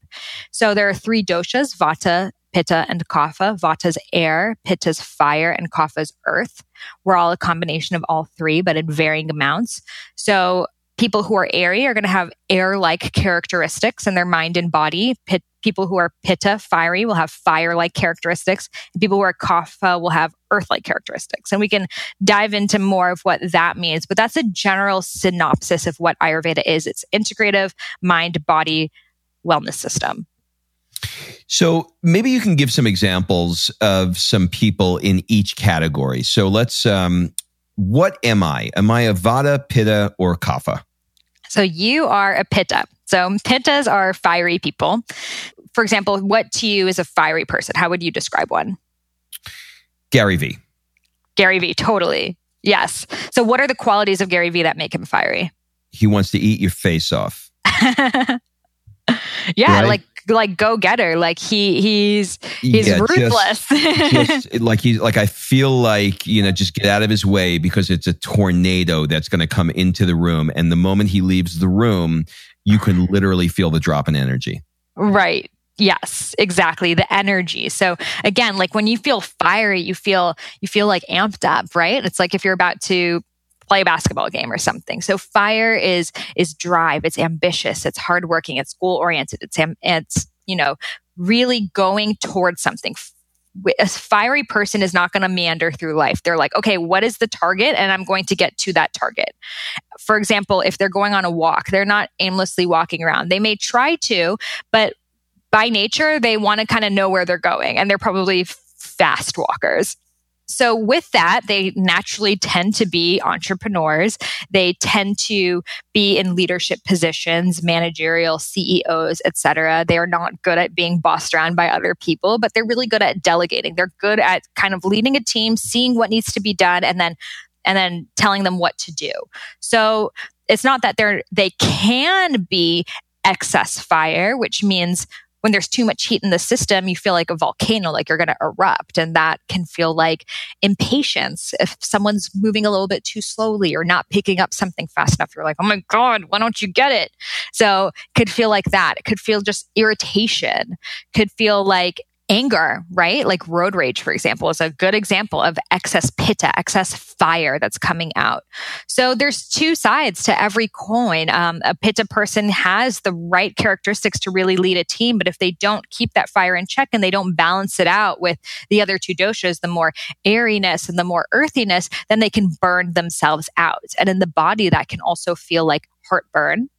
So, there are three doshas Vata, Pitta, and Kapha. Vata's air, Pitta's fire, and Kapha's earth. We're all a combination of all three, but in varying amounts. So people who are airy are going to have air-like characteristics in their mind and body. Pit, people who are pitta, fiery, will have fire-like characteristics. And people who are kapha will have earth-like characteristics. And we can dive into more of what that means. But that's a general synopsis of what Ayurveda is. It's integrative mind-body wellness system. So maybe you can give some examples of some people in each category. So let's, um, what am I? Am I a Vata, Pitta, or Kapha? So you are a Pitta. So Pittas are fiery people. For example, what to you is a fiery person? How would you describe one? Gary Vee. Gary Vee, totally. Yes. So what are the qualities of Gary Vee that make him fiery? He wants to eat your face off. yeah, right? like like go getter. Like he he's he's yeah, ruthless. Just, just, like he's like I feel like you know just get out of his way because it's a tornado that's going to come into the room, and the moment he leaves the room, you can literally feel the drop in energy. Right. Yes, exactly. The energy. So again, like when you feel fiery, you feel you feel like amped up, right? It's like if you're about to play a basketball game or something. So fire is is drive, it's ambitious, it's hardworking, it's goal oriented, it's it's you know really going towards something. A fiery person is not going to meander through life. They're like, okay, what is the target? And I'm going to get to that target. For example, if they're going on a walk, they're not aimlessly walking around. They may try to, but by nature, they want to kind of know where they're going and they're probably fast walkers. So with that, they naturally tend to be entrepreneurs. They tend to be in leadership positions, managerial CEOs, etc. They are not good at being bossed around by other people, but they're really good at delegating. They're good at kind of leading a team, seeing what needs to be done and then and then telling them what to do. So it's not that they're they can be excess fire, which means when there's too much heat in the system, you feel like a volcano, like you're going to erupt. And that can feel like impatience. If someone's moving a little bit too slowly or not picking up something fast enough, you're like, oh my God, why don't you get it? So could feel like that. It could feel just irritation, could feel like anger, right? Like road rage, for example, is a good example of excess pitta, excess fire that's coming out. So there's two sides to every coin. Um, a pitta person has the right characteristics to really lead a team, but if they don't keep that fire in check and they don't balance it out with the other two doshas, the more airiness and the more earthiness, then they can burn themselves out. And in the body, that can also feel like heartburn,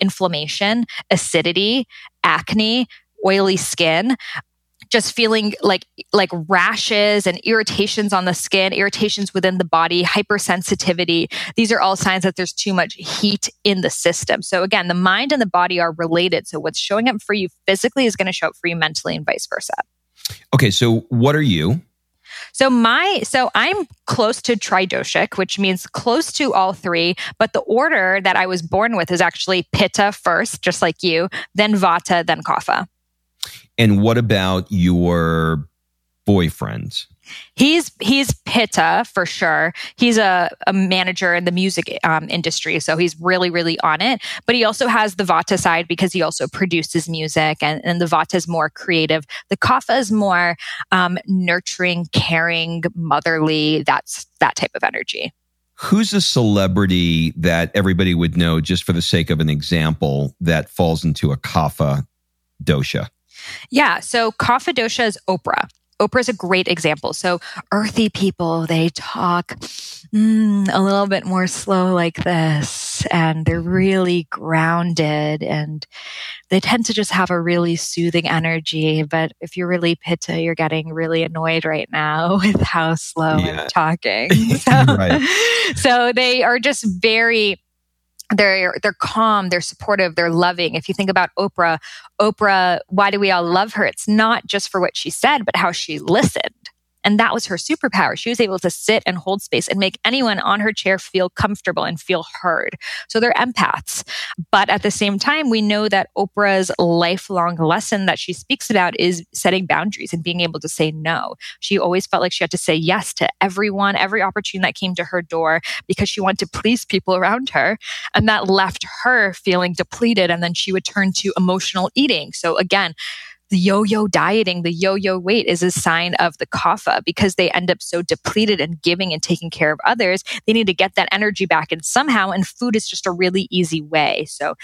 inflammation, acidity, acne, oily skin just feeling like like rashes and irritations on the skin, irritations within the body, hypersensitivity. These are all signs that there's too much heat in the system. So again, the mind and the body are related. So what's showing up for you physically is going to show up for you mentally and vice versa. Okay, so what are you? So my so I'm close to tridoshic, which means close to all three, but the order that I was born with is actually pitta first, just like you, then vata, then kapha. And what about your boyfriend? He's he's Pitta for sure. He's a, a manager in the music um, industry, so he's really really on it. But he also has the Vata side because he also produces music, and, and the Vata is more creative. The Kapha is more um, nurturing, caring, motherly. That's that type of energy. Who's a celebrity that everybody would know, just for the sake of an example, that falls into a Kapha dosha? Yeah, so Kapha is Oprah. Oprah is a great example. So earthy people, they talk mm, a little bit more slow like this, and they're really grounded, and they tend to just have a really soothing energy. But if you're really pitta, you're getting really annoyed right now with how slow yeah. I'm talking. So, right. so they are just very they're they're calm they're supportive they're loving. If you think about oprah oprah why do we all love her? It's not just for what she said but how she listened and that was her superpower. She was able to sit and hold space and make anyone on her chair feel comfortable and feel heard. So they're empaths. But at the same time, we know that Oprah's lifelong lesson that she speaks about is setting boundaries and being able to say no. She always felt like she had to say yes to everyone, every opportunity that came to her door because she wanted to please people around her. And that left her feeling depleted. And then she would turn to emotional eating. So again, the yo-yo dieting, the yo-yo weight is a sign of the kapha because they end up so depleted and giving and taking care of others. They need to get that energy back and somehow, and food is just a really easy way. So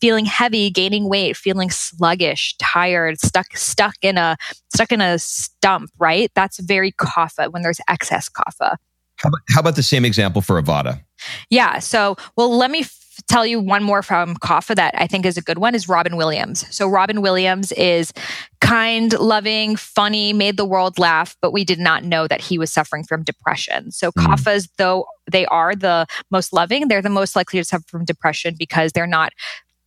feeling heavy, gaining weight, feeling sluggish, tired, stuck, stuck in a, stuck in a stump, right? That's very kapha when there's excess kapha. How about, how about the same example for a Vata? Yeah. So, well, let me tell you one more from Kapha that I think is a good one is Robin Williams. So Robin Williams is kind, loving, funny, made the world laugh, but we did not know that he was suffering from depression. So mm. Though they are the most loving, they're the most likely to suffer from depression because they're not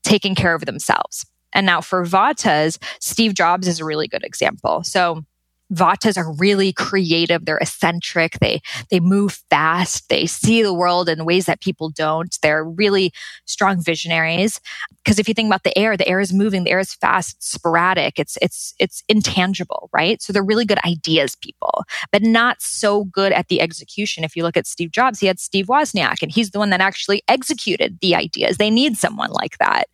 taking care of themselves. And now for Vatas, Steve Jobs is a really good example. So Vatas are really creative. They're eccentric. They, they move fast. They see the world in ways that people don't. They're really strong visionaries. Because if you think about the air, the air is moving, the air is fast, it's sporadic, it's, it's, it's intangible, right? So they're really good ideas people, but not so good at the execution. If you look at Steve Jobs, he had Steve Wozniak and he's the one that actually executed the ideas. They need someone like that.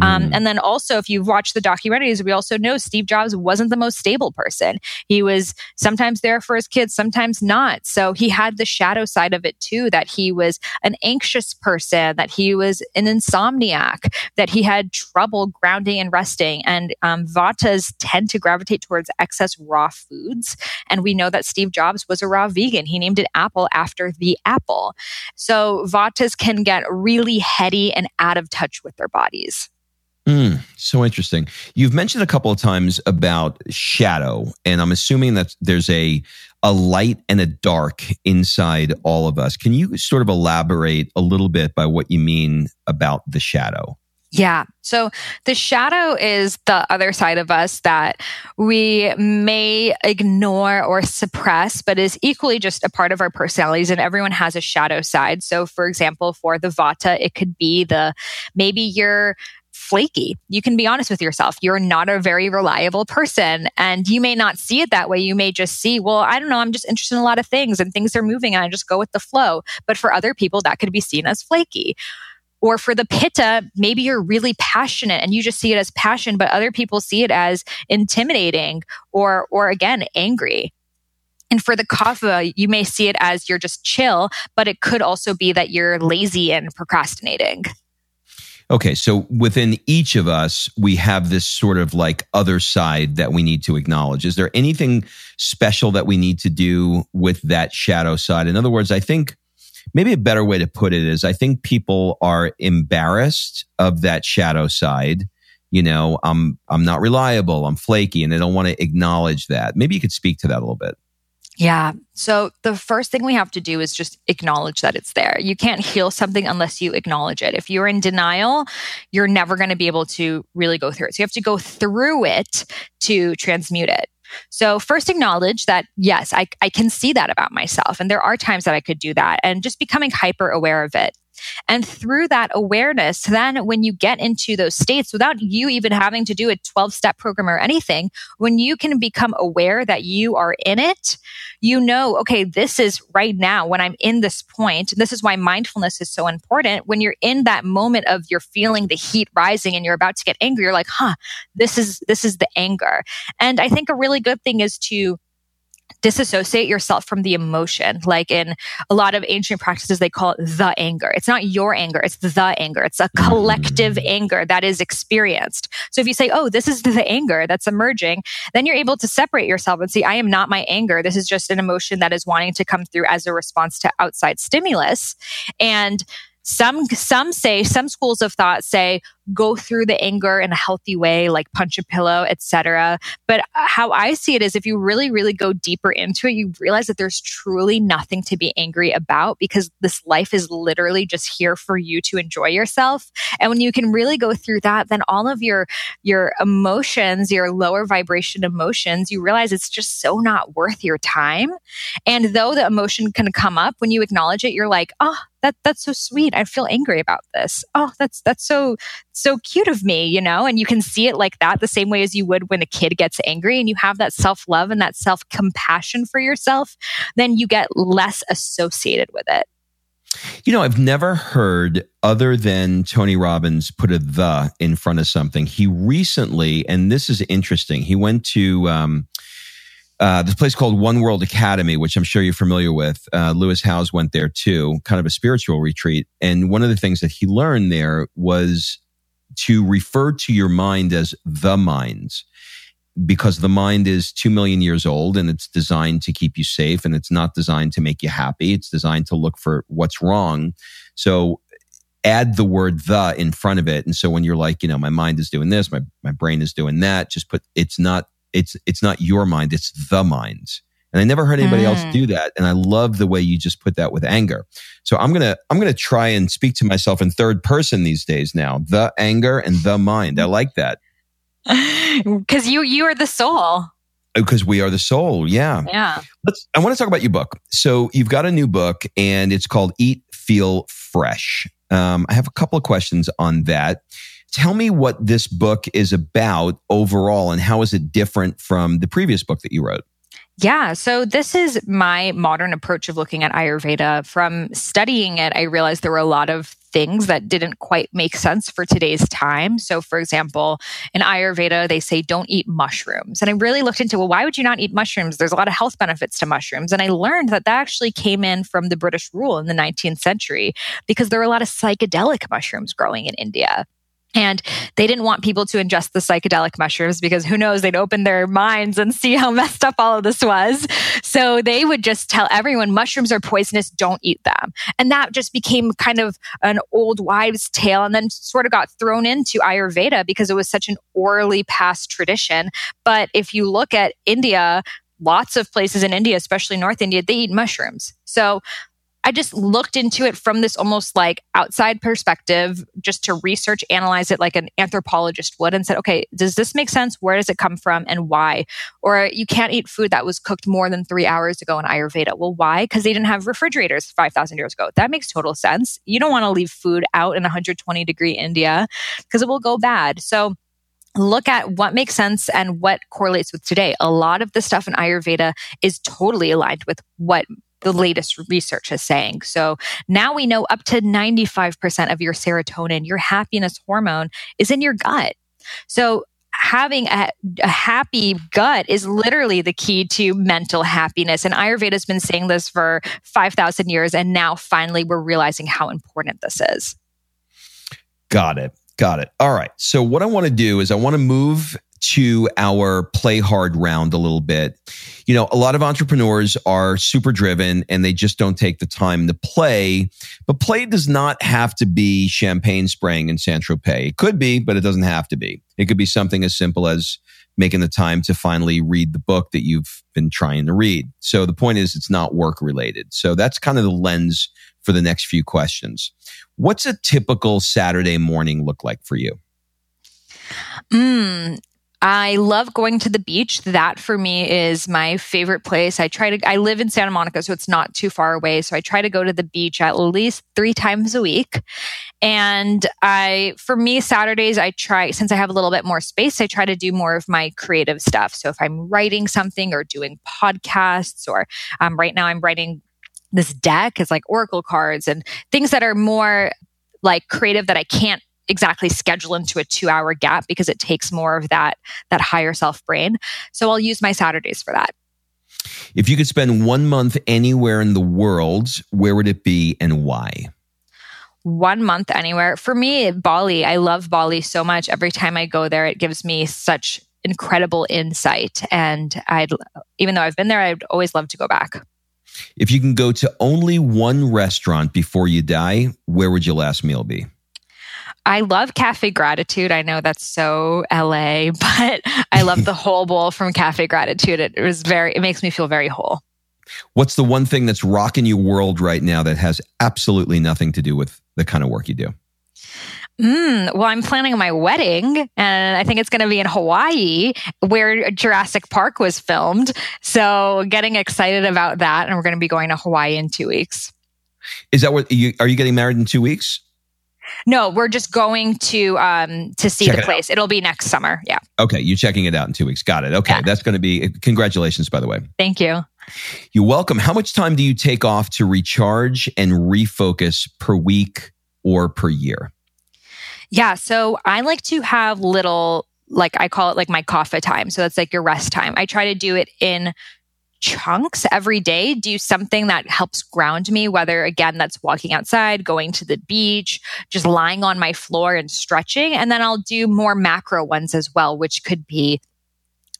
Um, mm. Um, and then also, if you've watched the documentaries, we also know Steve Jobs wasn't the most stable person. He was sometimes there for his kids, sometimes not. So he had the shadow side of it too, that he was an anxious person, that he was an insomniac, that he had trouble grounding and resting. And um, Vatas tend to gravitate towards excess raw foods. And we know that Steve Jobs was a raw vegan. He named it Apple after the apple. So Vatas can get really heady and out of touch with their bodies. Mm, so interesting. You've mentioned a couple of times about shadow, and I'm assuming that there's a a light and a dark inside all of us. Can you sort of elaborate a little bit by what you mean about the shadow? Yeah. So the shadow is the other side of us that we may ignore or suppress, but is equally just a part of our personalities. And everyone has a shadow side. So, for example, for the Vata, it could be the maybe you're flaky. You can be honest with yourself. You're not a very reliable person and you may not see it that way. You may just see, well, I don't know, I'm just interested in a lot of things and things are moving and I just go with the flow. But for other people, that could be seen as flaky. Or for the pitta, maybe you're really passionate and you just see it as passion, but other people see it as intimidating or, or again, angry. And for the kapha, you may see it as you're just chill, but it could also be that you're lazy and procrastinating. Okay, so within each of us, we have this sort of like other side that we need to acknowledge. Is there anything special that we need to do with that shadow side? In other words, I think maybe a better way to put it is I think people are embarrassed of that shadow side. You know, I'm I'm not reliable, I'm flaky, and they don't want to acknowledge that. Maybe you could speak to that a little bit. Yeah. So the first thing we have to do is just acknowledge that it's there. You can't heal something unless you acknowledge it. If you're in denial, you're never going to be able to really go through it. So you have to go through it to transmute it. So, first acknowledge that, yes, I, I can see that about myself. And there are times that I could do that. And just becoming hyper aware of it. And through that awareness, then when you get into those states without you even having to do a 12 step program or anything, when you can become aware that you are in it, you know, okay, this is right now when I'm in this point. This is why mindfulness is so important. When you're in that moment of you're feeling the heat rising and you're about to get angry, you're like, huh, this is, this is the anger. And I think a really good thing is to disassociate yourself from the emotion. Like in a lot of ancient practices, they call it the anger. It's not your anger, it's the anger. It's a collective mm. anger that is experienced. So if you say, oh, this is the anger that's emerging, then you're able to separate yourself and see, I am not my anger. This is just an emotion that is wanting to come through as a response to outside stimulus. And some some say some schools of thought say go through the anger in a healthy way like punch a pillow etc but uh, how i see it is if you really really go deeper into it you realize that there's truly nothing to be angry about because this life is literally just here for you to enjoy yourself and when you can really go through that then all of your your emotions your lower vibration emotions you realize it's just so not worth your time and though the emotion can come up when you acknowledge it you're like oh that that's so sweet. I feel angry about this. Oh, that's that's so so cute of me, you know? And you can see it like that the same way as you would when a kid gets angry and you have that self-love and that self-compassion for yourself, then you get less associated with it. You know, I've never heard other than Tony Robbins put a the in front of something. He recently, and this is interesting, he went to um, uh, this place called One World Academy, which I'm sure you're familiar with. Uh, Lewis Howes went there too, kind of a spiritual retreat. And one of the things that he learned there was to refer to your mind as the minds because the mind is 2 million years old and it's designed to keep you safe and it's not designed to make you happy. It's designed to look for what's wrong. So add the word the in front of it. And so when you're like, you know, my mind is doing this, my, my brain is doing that, just put, it's not it's it's not your mind, it's the mind. And I never heard anybody mm. else hmm. do that. And I love the way you just put that with anger. So I'm gonna I'm gonna try and speak to myself in third person these days now. The anger and the mind. I like that. Because you you are the soul. Because oh, we are the soul. Yeah. Yeah. Let's I want to talk about your book. So you've got a new book and it's called Eat, Feel Fresh. Um, I have a couple of questions on that. Tell me what this book is about overall and how is it different from the previous book that you wrote? Yeah, so this is my modern approach of looking at Ayurveda. From studying it, I realized there were a lot of things that didn't quite make sense for today's time. So, for example, in Ayurveda, they say don't eat mushrooms. And I really looked into, well, why would you not eat mushrooms? There's a lot of health benefits to mushrooms. And I learned that that actually came in from the British rule in the 19th century because there were a lot of psychedelic mushrooms growing in India. And they didn't want people to ingest the psychedelic mushrooms because who knows, they'd open their minds and see how messed up all of this was. So they would just tell everyone mushrooms are poisonous, don't eat them. And that just became kind of an old wives' tale and then sort of got thrown into Ayurveda because it was such an orally passed tradition. But if you look at India, lots of places in India, especially North India, they eat mushrooms. So I just looked into it from this almost like outside perspective, just to research, analyze it like an anthropologist would, and said, okay, does this make sense? Where does it come from and why? Or you can't eat food that was cooked more than three hours ago in Ayurveda. Well, why? Because they didn't have refrigerators 5,000 years ago. That makes total sense. You don't want to leave food out in 120 degree India because it will go bad. So, look at what makes sense and what correlates with today. A lot of the stuff in Ayurveda is totally aligned with what the latest research is saying. So now we know up to 95% of your serotonin, your happiness hormone, is in your gut. So having a, a, happy gut is literally the key to mental happiness. And Ayurveda has been saying this for 5,000 years. And now finally we're realizing how important this is. Got it. Got it. All right. So, what I want to do is I want to move to our play hard round a little bit. You know, a lot of entrepreneurs are super driven and they just don't take the time to play. But play does not have to be champagne spraying in Saint Tropez. It could be, but it doesn't have to be. It could be something as simple as making the time to finally read the book that you've been trying to read. So the point is, it's not work related. So that's kind of the lens for the next few questions. What's a typical Saturday morning look like for you? Mm, I love going to the beach. That for me is my favorite place. I try to, I live in Santa Monica, so it's not too far away. So I try to go to the beach at least three times a week. And I, for me, Saturdays, I try, since I have a little bit more space, I try to do more of my creative stuff. So if I'm writing something or doing podcasts, or um, right now I'm writing this deck, is like Oracle cards and things that are more like creative that I can't exactly schedule into a two hour gap because it takes more of that that higher self brain. So i'll use my saturdays for that. If you could spend one month anywhere in the world where would it be and why? One month anywhere. For me bali. I love bali so much. Every time i go there it gives me such incredible insight. And i'd even though i've been there i'd always love to go back if you can go to only one restaurant before you die where would your last meal be I love Cafe Gratitude. I know that's so LA, but I love the whole bowl from Cafe Gratitude. It was very, it makes me feel very whole. What's the one thing that's rocking your world right now that has absolutely nothing to do with the kind of work you do? Mm, well, I'm planning my wedding, and I think it's going to be in Hawaii, where Jurassic Park was filmed. So, getting excited about that, and we're going to be going to Hawaii in two weeks. Is that what you are? You getting married in two weeks? No, we're just going to um to see Check the it place. Out. It'll be next summer. Yeah. Okay, you're checking it out in two weeks. Got it. Okay, yeah. that's going to be. Congratulations, by the way. Thank you. You're welcome. How much time do you take off to recharge and refocus per week or per year? Yeah, so I like to have little like I call it like my kapha time. So that's like your rest time. I try to do it in chunks every day do something that helps ground me, whether again, that's walking outside, going to the beach, just lying on my floor and stretching. And then I'll do more macro ones as well, which could be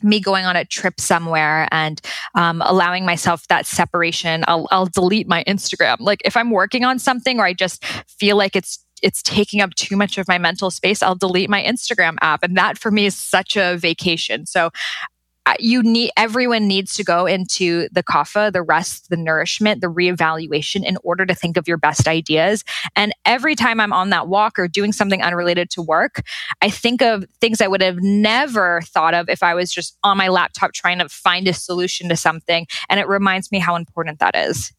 me going on a trip somewhere and um, allowing myself that separation I'll, I'll delete my instagram like if i'm working on something or i just feel like it's it's taking up too much of my mental space i'll delete my instagram app and that for me is such a vacation. So uh, you need everyone needs to go into the kapha the rest the nourishment the reevaluation in order to think of your best ideas. And every time i'm on that walk or doing something unrelated to work i think of things i would have never thought of if i was just on my laptop trying to find a solution to something and it reminds me how important that is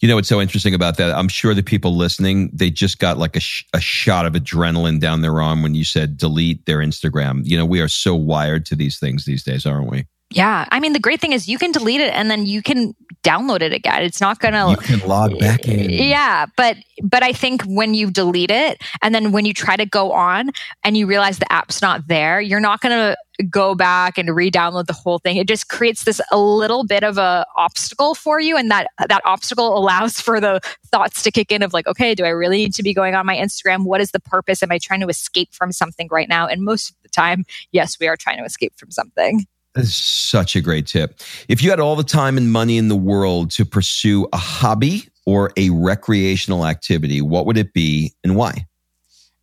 you know what's so interesting about that? I'm sure the people listening, they just got like a, sh- a shot of adrenaline down their arm when you said delete their Instagram. You know, we are so wired to these things these days, aren't we? Yeah. I mean, the great thing is you can delete it and then you can download it again. It's not going to You can log back in. Yeah, but but I think when you delete it and then when you try to go on and you realize the app's not there, you're not going to go back and re-download the whole thing. It just creates this a little bit of a obstacle for you and that that obstacle allows for the thoughts to kick in of like, okay, do I really need to be going on my Instagram? What is the purpose? Am I trying to escape from something right now? And most of the time, yes, we are trying to escape from something. That is such a great tip. If you had all the time and money in the world to pursue a hobby or a recreational activity, what would it be and why?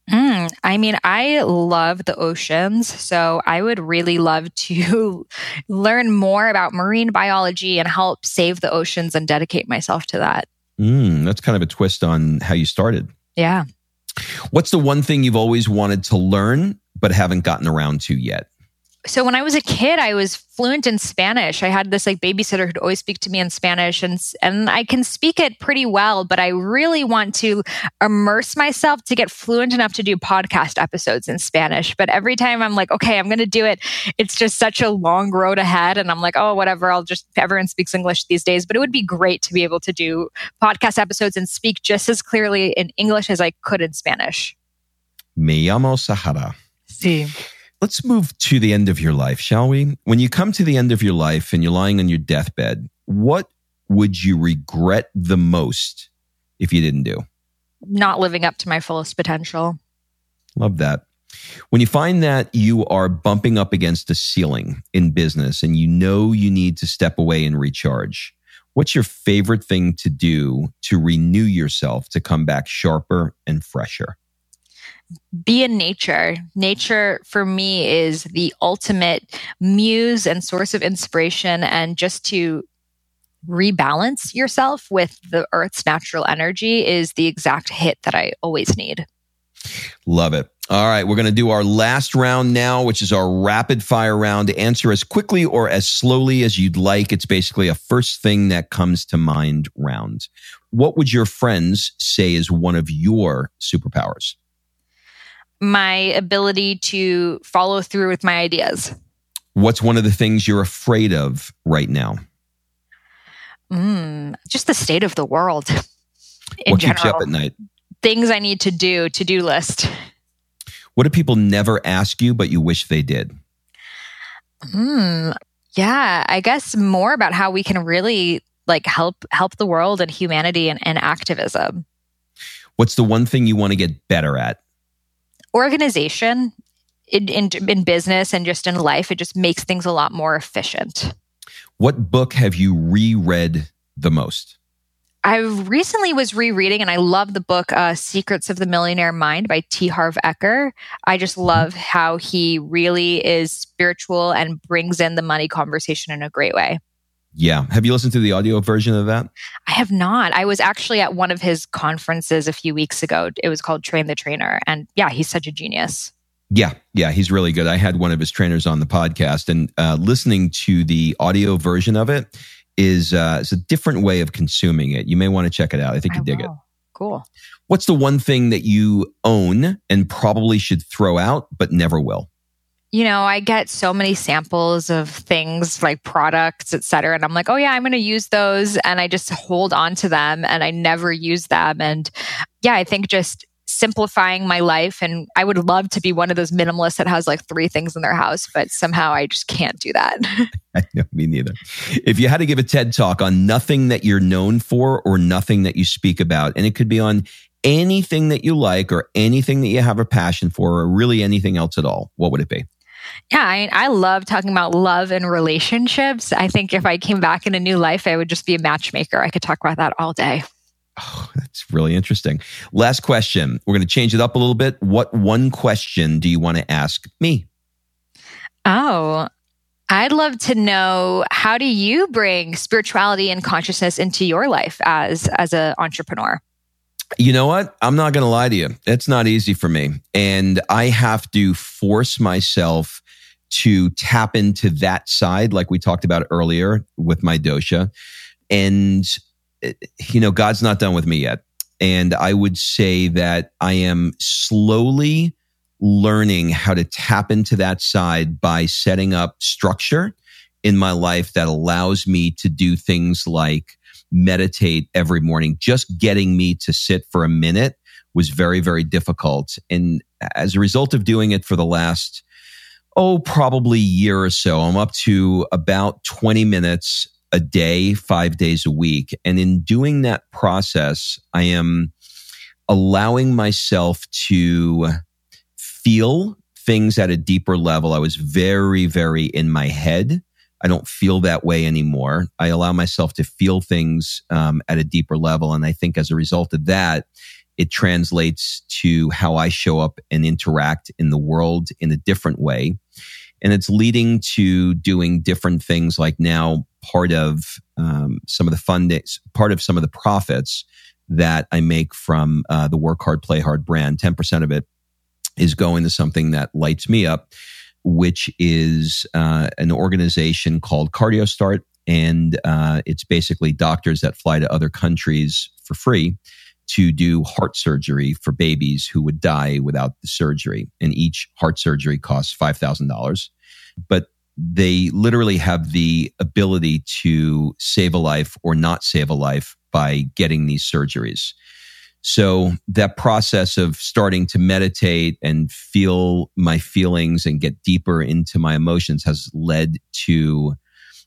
Mm, I mean, I love the oceans. So I would really love to learn more about marine biology and help save the oceans and dedicate myself to that. Mm, that's kind of a twist on how you started. Yeah. What's the one thing you've always wanted to learn but haven't gotten around to yet? So when I was a kid, I was fluent in Spanish. I had this like babysitter who'd always speak to me in Spanish and and I can speak it pretty well, but I really want to immerse myself to get fluent enough to do podcast episodes in Spanish. But every time I'm like, okay, I'm going to do it, it's just such a long road ahead and I'm like, oh, whatever, I'll just everyone speaks English these days, but it would be great to be able to do podcast episodes and speak just as clearly in English as I could in Spanish. Me llamo Sahara. Sí. Let's move to the end of your life, shall we? When you come to the end of your life and you're lying on your deathbed, what would you regret the most if you didn't do? Not living up to my fullest potential. Love that. When you find that you are bumping up against a ceiling in business and you know you need to step away and recharge, what's your favorite thing to do to renew yourself to come back sharper and fresher? Be in nature. Nature for me is the ultimate muse and source of inspiration, and just to rebalance yourself with the earth's natural energy is the exact hit that I always need. Love it. All right, we're going to do our last round now, which is our rapid fire round. Answer as quickly or as slowly as you'd like. It's basically a first thing that comes to mind round. What would your friends say is one of your superpowers? My ability to follow through with my ideas. What's one of the things you're afraid of right now? Mm, just the state of the world. In what general. keeps you up at night? Things I need to do, to do list. What do people never ask you, but you wish they did? Hmm. Yeah, I guess more about how we can really like help help the world and humanity and, and activism. What's the one thing you want to get better at? Organization in, in, in business and just in life. It just makes things a lot more efficient. What book have you reread the most? I recently was rereading and I love the book uh, Secrets of the Millionaire Mind by T. Harv Eker. I just mm-hmm. love how he really is spiritual and brings in the money conversation in a great way. Yeah. Have you listened to the audio version of that? I have not. I was actually at one of his conferences a few weeks ago. It was called Train the Trainer. And yeah, he's such a genius. Yeah, yeah, he's really good. I had one of his trainers on the podcast, and uh, listening to the audio version of it, is uh, is a different way of consuming it. You may want to check it out. I think you dig it. Cool. What's the one thing that you own and probably should throw out but never will? You know, I get so many samples of things like products, et cetera. And I'm like, oh, yeah, I'm going to use those. And I just hold on to them and I never use them. And yeah, I think just simplifying my life. And I would love to be one of those minimalists that has like three things in their house, but somehow I just can't do that. know, me neither. If you had to give a TED talk on nothing that you're known for or nothing that you speak about, and it could be on anything that you like or anything that you have a passion for or really anything else at all, what would it be? Yeah, I, I love talking about love and relationships. I think if I came back in a new life, I would just be a matchmaker. I could talk about that all day. Oh, that's really interesting. Last question. We're going to change it up a little bit. What one question do you want to ask me? Oh, I'd love to know how do you bring spirituality and consciousness into your life as as an entrepreneur? You know what? I'm not going to lie to you. It's not easy for me. And I have to force myself to tap into that side, like we talked about earlier with my dosha. And eh, you know, God's not done with me yet. And I would say that I am slowly learning how to tap into that side by setting up structure in my life that allows me to do things like meditate every morning. Just getting me to sit for a minute was very, very difficult. And as a result of doing it for the last, oh, probably year or so, I'm up to about 20 minutes a day, five days a week. And in doing that process, I am allowing myself to feel things at a deeper level. I was very, very in my head. I don't feel that way anymore. I allow myself to feel things um, at a deeper level. And I think as a result of that, it translates to how I show up and interact in the world in a different way. And it's leading to doing different things like now part of um, some of the fundings, part of some of the profits that I make from uh, the Work Hard, Play Hard brand. 10% of it is going to something that lights me up, which is uh, an organization called CardioStart. And uh, it's basically doctors that fly to other countries for free to do heart surgery for babies who would die without the surgery. And each heart surgery costs $5,000. But they literally have the ability to save a life or not save a life by getting these surgeries. So that process of starting to meditate and feel my feelings and get deeper into my emotions has led to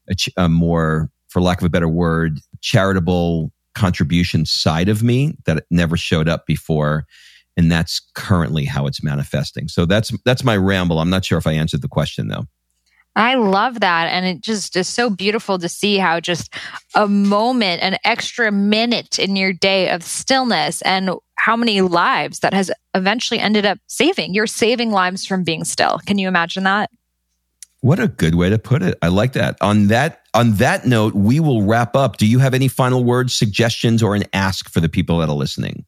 a, ch- a more, for lack of a better word, charitable contribution side of me that never showed up before and that's currently how it's manifesting. So that's that's my ramble. I'm not sure if I answered the question though. I love that. And it just is so beautiful to see how just a moment, an extra minute in your day of stillness and how many lives that has eventually ended up saving. You're saving lives from being still. Can you imagine that? What a good way to put it. I like that. On that on that note, we will wrap up. Do you have any final words, suggestions, or an ask for the people that are listening?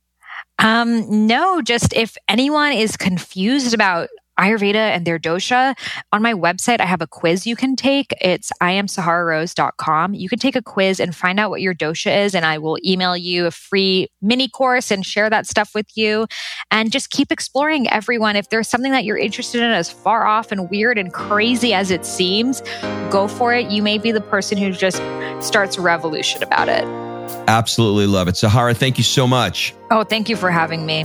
Um, no, just if anyone is confused about Ayurveda and their dosha. On my website, I have a quiz you can take. It's iamsahararose.com. You can take a quiz and find out what your dosha is, and I will email you a free mini course and share that stuff with you. And just keep exploring everyone. If there's something that you're interested in as far off and weird and crazy as it seems, go for it. You may be the person who just starts a revolution about it. Absolutely love it. Sahara, thank you so much. Oh, thank you for having me.